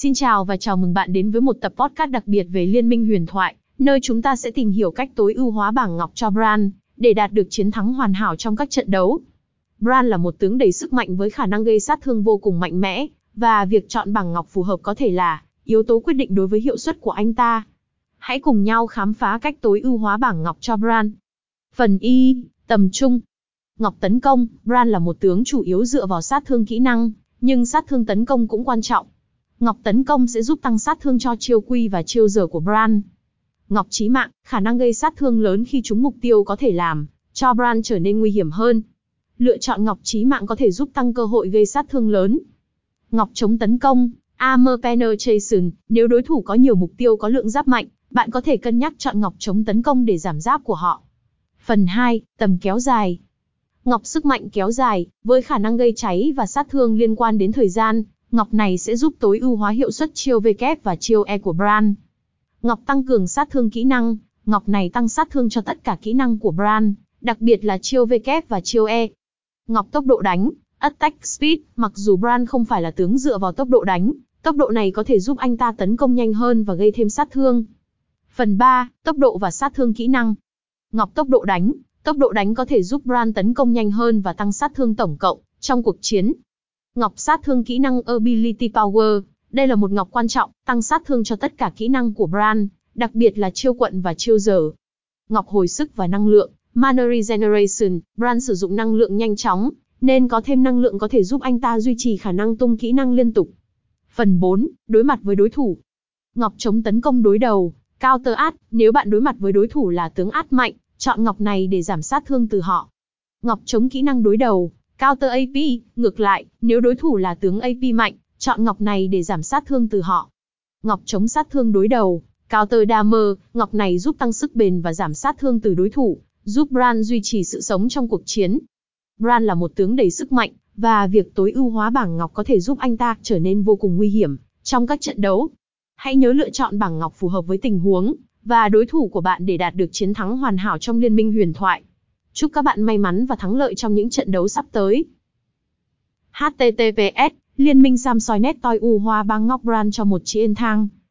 Xin chào và chào mừng bạn đến với một tập podcast đặc biệt về Liên minh huyền thoại, nơi chúng ta sẽ tìm hiểu cách tối ưu hóa bảng ngọc cho Bran, để đạt được chiến thắng hoàn hảo trong các trận đấu. Bran là một tướng đầy sức mạnh với khả năng gây sát thương vô cùng mạnh mẽ, và việc chọn bảng ngọc phù hợp có thể là yếu tố quyết định đối với hiệu suất của anh ta. Hãy cùng nhau khám phá cách tối ưu hóa bảng ngọc cho Bran. Phần Y, tầm trung. Ngọc tấn công, Bran là một tướng chủ yếu dựa vào sát thương kỹ năng, nhưng sát thương tấn công cũng quan trọng. Ngọc tấn công sẽ giúp tăng sát thương cho chiêu quy và chiêu dở của Bran. Ngọc chí mạng, khả năng gây sát thương lớn khi trúng mục tiêu có thể làm cho Bran trở nên nguy hiểm hơn. Lựa chọn ngọc chí mạng có thể giúp tăng cơ hội gây sát thương lớn. Ngọc chống tấn công, Armor Penetration, nếu đối thủ có nhiều mục tiêu có lượng giáp mạnh, bạn có thể cân nhắc chọn ngọc chống tấn công để giảm giáp của họ. Phần 2, tầm kéo dài. Ngọc sức mạnh kéo dài, với khả năng gây cháy và sát thương liên quan đến thời gian, ngọc này sẽ giúp tối ưu hóa hiệu suất chiêu V kép và chiêu E của Bran. Ngọc tăng cường sát thương kỹ năng, ngọc này tăng sát thương cho tất cả kỹ năng của Bran, đặc biệt là chiêu V kép và chiêu E. Ngọc tốc độ đánh, Attack Speed, mặc dù Bran không phải là tướng dựa vào tốc độ đánh, tốc độ này có thể giúp anh ta tấn công nhanh hơn và gây thêm sát thương. Phần 3, tốc độ và sát thương kỹ năng. Ngọc tốc độ đánh, tốc độ đánh có thể giúp Bran tấn công nhanh hơn và tăng sát thương tổng cộng trong cuộc chiến. Ngọc sát thương kỹ năng Ability Power, đây là một ngọc quan trọng, tăng sát thương cho tất cả kỹ năng của Bran, đặc biệt là chiêu quận và chiêu giờ. Ngọc hồi sức và năng lượng, Mana Regeneration, Bran sử dụng năng lượng nhanh chóng, nên có thêm năng lượng có thể giúp anh ta duy trì khả năng tung kỹ năng liên tục. Phần 4, đối mặt với đối thủ. Ngọc chống tấn công đối đầu, Counter át, nếu bạn đối mặt với đối thủ là tướng át mạnh, chọn ngọc này để giảm sát thương từ họ. Ngọc chống kỹ năng đối đầu, Counter AP, ngược lại, nếu đối thủ là tướng AP mạnh, chọn ngọc này để giảm sát thương từ họ. Ngọc chống sát thương đối đầu, Counter Damage, ngọc này giúp tăng sức bền và giảm sát thương từ đối thủ, giúp Bran duy trì sự sống trong cuộc chiến. Bran là một tướng đầy sức mạnh, và việc tối ưu hóa bảng ngọc có thể giúp anh ta trở nên vô cùng nguy hiểm trong các trận đấu. Hãy nhớ lựa chọn bảng ngọc phù hợp với tình huống và đối thủ của bạn để đạt được chiến thắng hoàn hảo trong liên minh huyền thoại. Chúc các bạn may mắn và thắng lợi trong những trận đấu sắp tới. HTTPS Liên minh Samsoi Net Toi U Hoa Bang Ngọc Brand cho một chiến thang.